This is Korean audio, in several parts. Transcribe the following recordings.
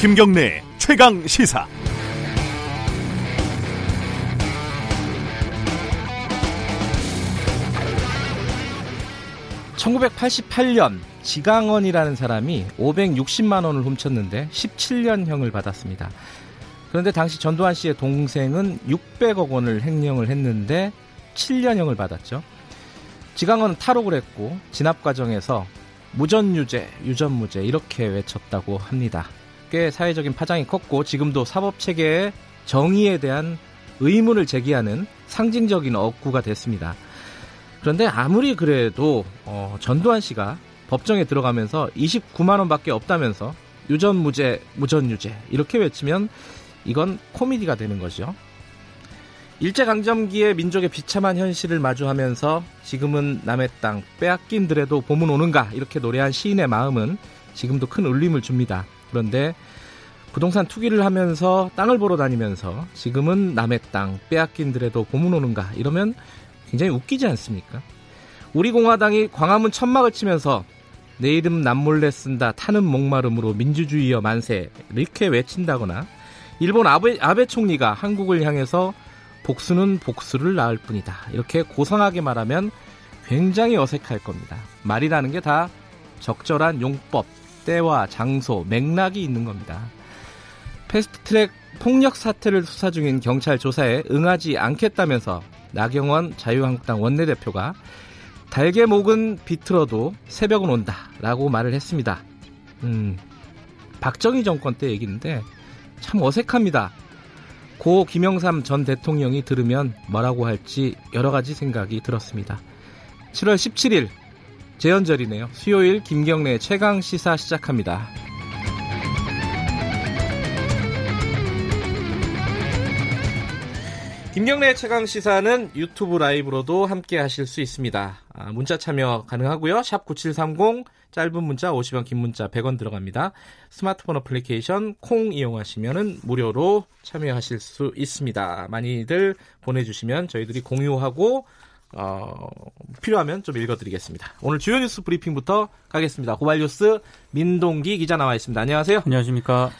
김경래 최강 시사. (1988년) 지강원이라는 사람이 560만 원을 훔쳤는데 17년형을 받았습니다. 그런데 당시 전두환 씨의 동생은 600억 원을 횡령을 했는데 7년형을 받았죠. 지강원은 탈옥을 했고 진압 과정에서 무전유죄, 유전무죄 이렇게 외쳤다고 합니다. 꽤 사회적인 파장이 컸고 지금도 사법 체계의 정의에 대한 의문을 제기하는 상징적인 억구가 됐습니다. 그런데 아무리 그래도 어, 전두환 씨가 법정에 들어가면서 29만 원밖에 없다면서 유전무죄, 무전유죄 이렇게 외치면 이건 코미디가 되는 거죠. 일제강점기의 민족의 비참한 현실을 마주하면서 지금은 남의 땅 빼앗긴들에도 봄은 오는가 이렇게 노래한 시인의 마음은 지금도 큰 울림을 줍니다. 그런데 부동산 투기를 하면서 땅을 보러 다니면서 지금은 남의 땅 빼앗긴들에도 봄은 오는가 이러면 굉장히 웃기지 않습니까? 우리 공화당이 광화문 천막을 치면서 내 이름 남몰래 쓴다 타는 목마름으로 민주주의여 만세 이렇게 외친다거나 일본 아베, 아베 총리가 한국을 향해서 복수는 복수를 낳을 뿐이다 이렇게 고상하게 말하면 굉장히 어색할 겁니다. 말이라는 게 다 적절한 용법, 때와 장소, 맥락이 있는 겁니다. 패스트트랙 폭력 사태를 수사 중인 경찰 조사에 응하지 않겠다면서 나경원 자유한국당 원내대표가 달개 목은 비틀어도 새벽은 온다라고 말을 했습니다. 음, 박정희 정권 때 얘기인데 참 어색합니다. 고 김영삼 전 대통령이 들으면 뭐라고 할지 여러 가지 생각이 들었습니다. 7월 17일 재연절이네요. 수요일 김경래 최강 시사 시작합니다. 김경래 최강 시사는 유튜브 라이브로도 함께 하실 수 있습니다. 아, 문자 참여 가능하고요. 샵 9730 짧은 문자 50원 긴 문자 100원 들어갑니다. 스마트폰 어플리케이션 콩 이용하시면 무료로 참여하실 수 있습니다. 많이들 보내 주시면 저희들이 공유하고 어, 필요하면 좀 읽어드리겠습니다. 오늘 주요 뉴스 브리핑부터 가겠습니다. 고발 뉴스 민동기 기자 나와 있습니다. 안녕하세요. 안녕하십니까.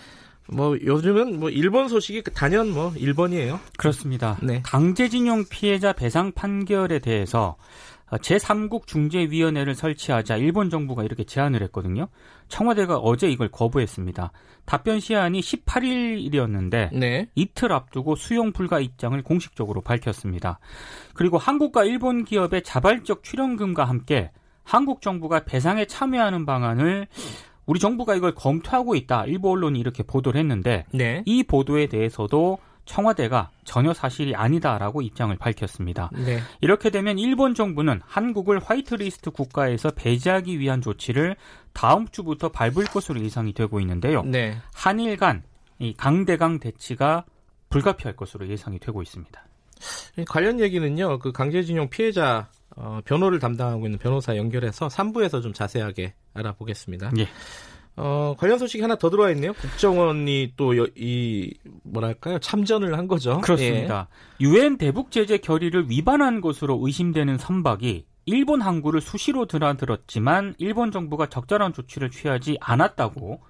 뭐 요즘은 뭐 일본 소식이 단연 뭐 일본이에요. 그렇습니다. 네. 강제징용 피해자 배상 판결에 대해서 제3국 중재위원회를 설치하자 일본 정부가 이렇게 제안을 했거든요. 청와대가 어제 이걸 거부했습니다. 답변 시한이 18일이었는데 네. 이틀 앞두고 수용 불가 입장을 공식적으로 밝혔습니다. 그리고 한국과 일본 기업의 자발적 출연금과 함께 한국 정부가 배상에 참여하는 방안을 우리 정부가 이걸 검토하고 있다. 일부 언론이 이렇게 보도를 했는데 네. 이 보도에 대해서도 청와대가 전혀 사실이 아니다라고 입장을 밝혔습니다. 네. 이렇게 되면 일본 정부는 한국을 화이트리스트 국가에서 배제하기 위한 조치를 다음 주부터 밟을 것으로 예상이 되고 있는데요. 네. 한일 간이 강대강 대치가 불가피할 것으로 예상이 되고 있습니다. 관련 얘기는요. 그 강제징용 피해자 어, 변호를 담당하고 있는 변호사 연결해서 3부에서 좀 자세하게 알아보겠습니다. 예. 어, 관련 소식이 하나 더 들어와 있네요. 국정원이 또 이 뭐랄까요 참전을 한 거죠. 그렇습니다. 예. 유엔 예. 대북 제재 결의를 위반한 것으로 의심되는 선박이 일본 항구를 수시로 드나들었지만 일본 정부가 적절한 조치를 취하지 않았다고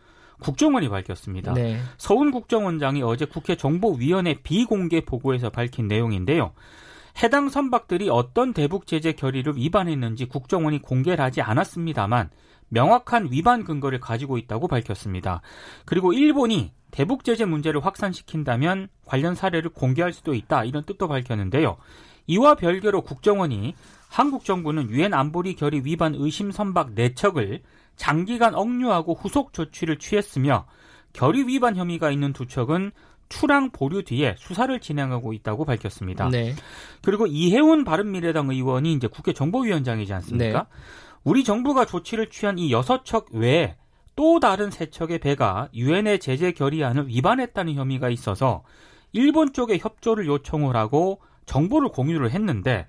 국정원이 밝혔습니다. 네. 서훈 국정원장이 어제 국회 정보위원회 비공개 보고에서 밝힌 내용인데요. 해당 선박들이 어떤 대북 제재 결의를 위반했는지 국정원이 공개를 하지 않았습니다만 명확한 위반 근거를 가지고 있다고 밝혔습니다. 그리고 일본이 대북 제재 문제를 확산시킨다면 관련 사례를 공개할 수도 있다 이런 뜻도 밝혔는데요. 이와 별개로 국정원이 한국 정부는 유엔 안보리 결의 위반 의심 선박 4척을 장기간 억류하고 후속 조치를 취했으며 결의 위반 혐의가 있는 두 척은 출항 보류 뒤에 수사를 진행하고 있다고 밝혔습니다. 네. 그리고 이해운 바른미래당 의원이 이제 국회 정보위원장이지 않습니까? 네. 우리 정부가 조치를 취한 이 여섯 척 외에 또 다른 세 척의 배가 유엔의 제재 결의안을 위반했다는 혐의가 있어서 일본 쪽에 협조를 요청을 하고 정보를 공유를 했는데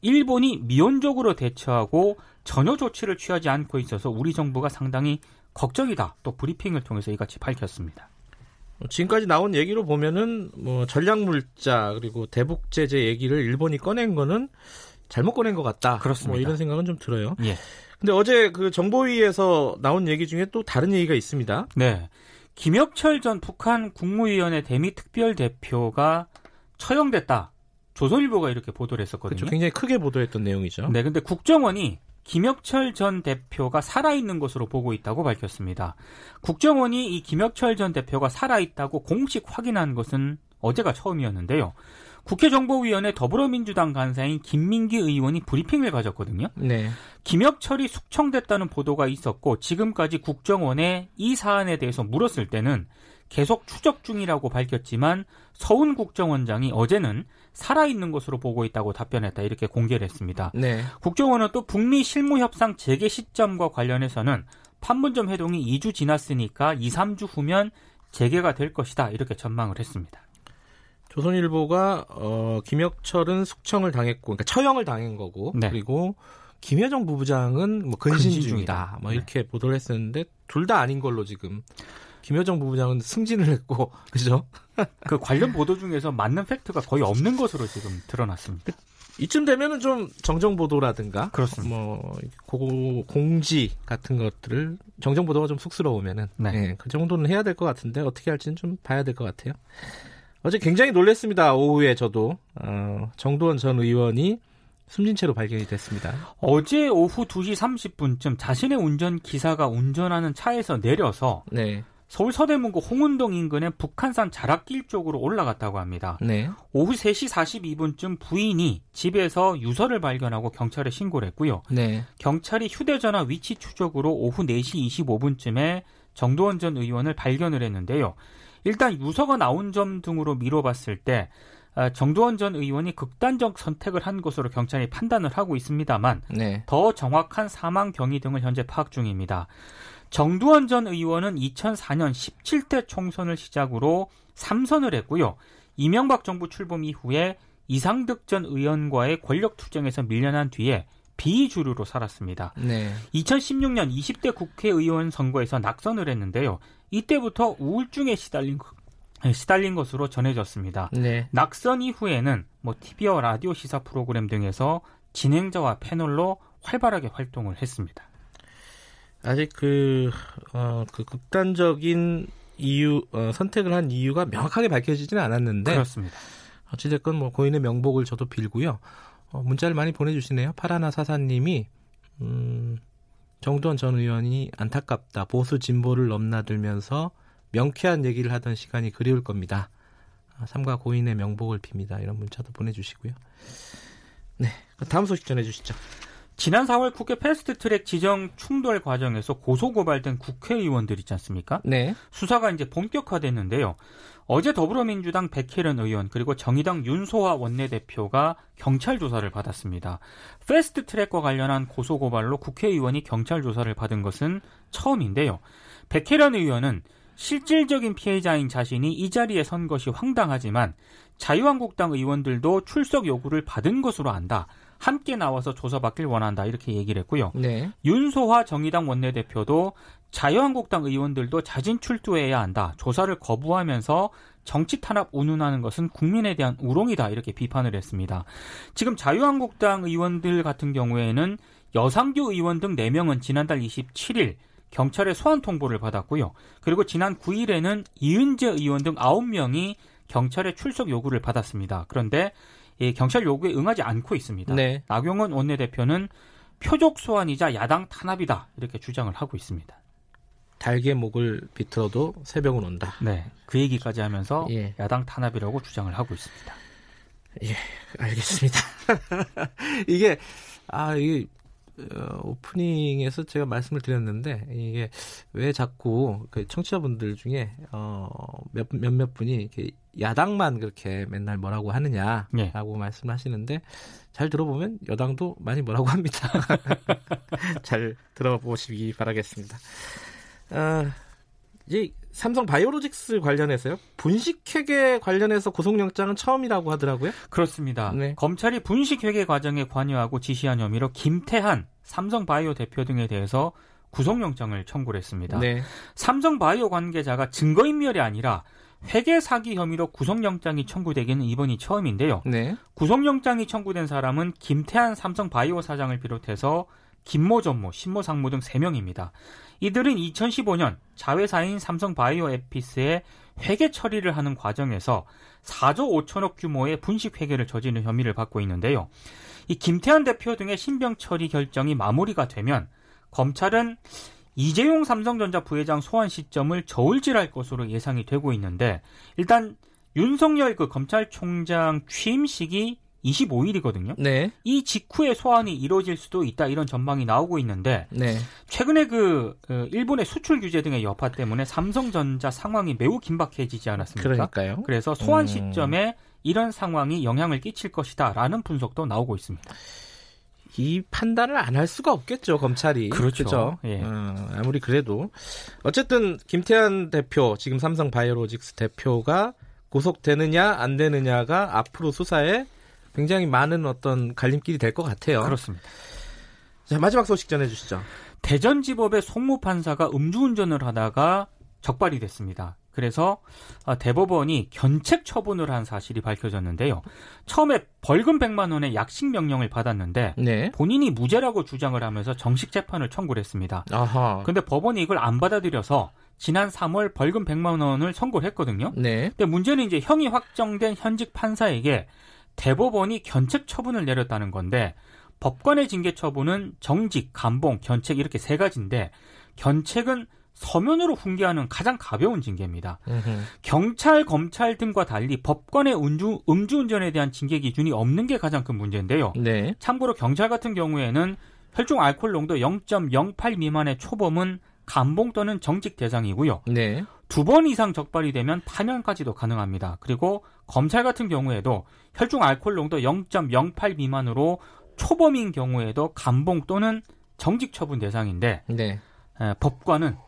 일본이 미온적으로 대처하고 전혀 조치를 취하지 않고 있어서 우리 정부가 상당히 걱정이다. 또 브리핑을 통해서 이같이 밝혔습니다. 지금까지 나온 얘기로 보면은 뭐 전략물자 그리고 대북 제재 얘기를 일본이 꺼낸 거는 잘못 꺼낸 것 같다. 그렇습니다. 뭐 이런 생각은 좀 들어요. 예. 근데 어제 그 정보위에서 나온 얘기 중에 또 다른 얘기가 있습니다. 네. 김혁철 전 북한 국무위원회 대미 특별 대표가 처형됐다. 조선일보가 이렇게 보도를 했었거든요. 그렇죠. 굉장히 크게 보도했던 내용이죠. 네, 근데 국정원이 김혁철 전 대표가 살아있는 것으로 보고 있다고 밝혔습니다. 국정원이 이 김혁철 전 대표가 살아있다고 공식 확인한 것은 어제가 처음이었는데요. 국회정보위원회 더불어민주당 간사인 김민기 의원이 브리핑을 가졌거든요. 네. 김혁철이 숙청됐다는 보도가 있었고 지금까지 국정원에 이 사안에 대해서 물었을 때는 계속 추적 중이라고 밝혔지만 서훈 국정원장이 어제는 살아있는 것으로 보고 있다고 답변했다 이렇게 공개를 했습니다. 네. 국정원은 또 북미 실무 협상 재개 시점과 관련해서는 판문점 회동이 2주 지났으니까 2, 3주 후면 재개가 될 것이다 이렇게 전망을 했습니다. 조선일보가 어, 김혁철은 숙청을 당했고, 그러니까 처형을 당한 거고, 네. 그리고 김여정 부부장은 뭐 근신, 근신 중이다. 뭐 네. 이렇게 보도를 했었는데 둘 다 아닌 걸로 지금 김여정 부부장은 승진을 했고, 그죠? 그 관련 보도 중에서 맞는 팩트가 거의 없는 것으로 지금 드러났습니다. 이쯤 되면은 좀 정정 보도라든가, 그렇습니다. 뭐 고, 공지 같은 것들을 정정 보도가 좀 쑥스러우면은, 네. 예, 그 정도는 해야 될 것 같은데 어떻게 할지는 좀 봐야 될 것 같아요. 어제 굉장히 놀랐습니다. 오후에 저도 어, 정도원 전 의원이 숨진 채로 발견이 됐습니다. 어제 오후 2시 30분쯤 자신의 운전 기사가 운전하는 차에서 내려서 네, 서울 서대문구 홍은동 인근의 북한산 자락길 쪽으로 올라갔다고 합니다. 네, 오후 3시 42분쯤 부인이 집에서 유서를 발견하고 경찰에 신고를 했고요. 네, 경찰이 휴대전화 위치 추적으로 오후 4시 25분쯤에 정도원 전 의원을 발견을 했는데요. 일단 유서가 나온 점 등으로 미뤄봤을 때 아, 정도원 전 의원이 극단적 선택을 한 것으로 경찰이 판단을 하고 있습니다만 네, 더 정확한 사망 경위 등을 현재 파악 중입니다. 정두원 전 의원은 2004년 17대 총선을 시작으로 3선을 했고요. 이명박 정부 출범 이후에 이상득 전 의원과의 권력 투쟁에서 밀려난 뒤에 비주류로 살았습니다. 네, 2016년 20대 국회의원 선거에서 낙선을 했는데요. 이때부터 우울증에 시달린, 거- 시달린 것으로 전해졌습니다. 네. 낙선 이후에는 뭐 TV와 라디오 시사 프로그램 등에서 진행자와 패널로 활발하게 활동을 했습니다. 아직 그, 어, 그 극단적인 이유, 어, 선택을 한 이유가 명확하게 밝혀지지는 않았는데, 그렇습니다. 어찌됐건 뭐 고인의 명복을 저도 빌고요. 어, 문자를 많이 보내주시네요. 파라나 사사님이 음, 정두원 전 의원이 안타깝다. 보수 진보를 넘나들면서 명쾌한 얘기를 하던 시간이 그리울 겁니다. 아, 삼가 고인의 명복을 빕니다. 이런 문자도 보내주시고요. 네, 다음 소식 전해주시죠. 지난 4월 국회 패스트트랙 지정 충돌 과정에서 고소고발된 국회의원들 있지 않습니까? 네, 수사가 이제 본격화됐는데요. 어제 더불어민주당 백혜련 의원 그리고 정의당 윤소아 원내대표가 경찰 조사를 받았습니다. 패스트 트랙과 관련한 고소 고발로 국회의원이 경찰 조사를 받은 것은 처음인데요. 백혜련 의원은 실질적인 피해자인 자신이 이 자리에 선 것이 황당하지만 자유한국당 의원들도 출석 요구를 받은 것으로 안다. 함께 나와서 조사받길 원한다. 이렇게 얘기를 했고요. 네, 윤소화 정의당 원내대표도 자유한국당 의원들도 자진 출두해야 한다. 조사를 거부하면서 정치 탄압 운운하는 것은 국민에 대한 우롱이다. 이렇게 비판을 했습니다. 지금 자유한국당 의원들 같은 경우에는 여상규 의원 등 4명은 지난달 27일 경찰에 소환 통보를 받았고요. 그리고 지난 9일에는 이은재 의원 등 9명이 경찰에 출석 요구를 받았습니다. 그런데 이 경찰 요구에 응하지 않고 있습니다. 네. 나경원 원내대표는 표적 소환이자 야당 탄압이다 이렇게 주장을 하고 있습니다. 달개 목을 비틀어도 새벽은 온다. 네, 그 얘기까지 하면서 예. 야당 탄압이라고 주장을 하고 있습니다. 알겠습니다. 이게 아 이게 어, 오프닝에서 제가 말씀을 드렸는데 이게 왜 자꾸 그 청취자분들 중에 어 몇 몇몇 분이 이렇게 야당만 그렇게 맨날 뭐라고 하느냐라고 예. 말씀하시는데 잘 들어보면 여당도 많이 뭐라고 합니다. 잘 들어보시기 바라겠습니다. 아, 이 삼성 바이오로직스 관련해서요. 분식회계 관련해서 구속영장은 처음이라고 하더라고요. 그렇습니다. 네. 검찰이 분식회계 과정에 관여하고 지시한 혐의로 김태한 삼성 바이오 대표 등에 대해서 구속영장을 청구를 했습니다. 네. 삼성 바이오 관계자가 증거인멸이 아니라 회계 사기 혐의로 구속영장이 청구되기는 이번이 처음인데요. 네. 구속영장이 청구된 사람은 김태한 삼성 바이오 사장을 비롯해서 김모 전모, 신모 상무 등 3명입니다. 이들은 2015년 자회사인 삼성바이오 에피스의 회계 처리를 하는 과정에서 4조 5천억 규모의 분식 회계를 저지른 혐의를 받고 있는데요. 이 김태한 대표 등의 신병 처리 결정이 마무리가 되면 검찰은 이재용 삼성전자 부회장 소환 시점을 저울질할 것으로 예상이 되고 있는데 일단 윤석열 그 검찰총장 취임식이 25일이거든요. 네. 이 직후에 소환이 이루어질 수도 있다 이런 전망이 나오고 있는데 네. 최근에 그 어, 일본의 수출 규제 등의 여파 때문에 삼성전자 상황이 매우 긴박해지지 않았습니까? 그러니까요. 그래서 소환 음. 시점에 이런 상황이 영향을 끼칠 것이다라는 분석도 나오고 있습니다. 이 판단을 안 할 수가 없겠죠 검찰이 그렇죠. 그죠? 예. 어, 아무리 그래도 어쨌든 김태한 대표 지금 삼성 바이오로직스 대표가 구속되느냐 안 되느냐가 앞으로 수사에 굉장히 많은 어떤 갈림길이 될 것 같아요. 그렇습니다. 자 마지막 소식 전해 주시죠. 대전지법의 송무 판사가 음주운전을 하다가 적발이 됐습니다. 그래서 아, 대법원이 견책 처분을 한 사실이 밝혀졌는데요. 처음에 벌금 100만 원의 약식 명령을 받았는데 네. 본인이 무죄라고 주장을 하면서 정식 재판을 청구를 했습니다. 아하. 근데 법원이 이걸 안 받아들여서 지난 3월 벌금 100만 원을 선고를 했거든요. 네. 근데 문제는 이제 형이 확정된 현직 판사에게 대법원이 견책 처분을 내렸다는 건데 법관의 징계 처분은 정직, 감봉, 견책 이렇게 세 가지인데 견책은 서면으로 훈계하는 가장 가벼운 징계입니다. 음흠. 경찰, 검찰 등과 달리 법관의 음주, 음주운전에 대한 징계 기준이 없는 게 가장 큰 문제인데요. 네. 참고로 경찰 같은 경우에는 혈중 알코올 농도 0.08 미만의 초범은 감봉 또는 정직 대상이고요. 네. 두 번 이상 적발이 되면 파면까지도 가능합니다. 그리고 검찰 같은 경우에도 혈중 알코올 농도 0.08 미만으로 초범인 경우에도 감봉 또는 정직 처분 대상인데 네. 에, 법관은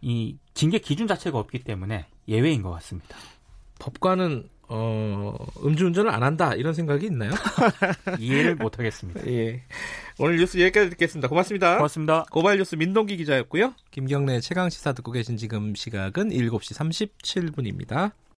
이 징계 기준 자체가 없기 때문에 예외인 것 같습니다. 법관은 어, 음주운전을 안 한다 이런 생각이 있나요? 이해를 못하겠습니다. 예. 오늘 뉴스 여기까지 듣겠습니다. 고맙습니다. 고맙습니다. 고발 뉴스 민동기 기자였고요. 김경래 최강 시사 듣고 계신 지금 시각은 7시 37분입니다.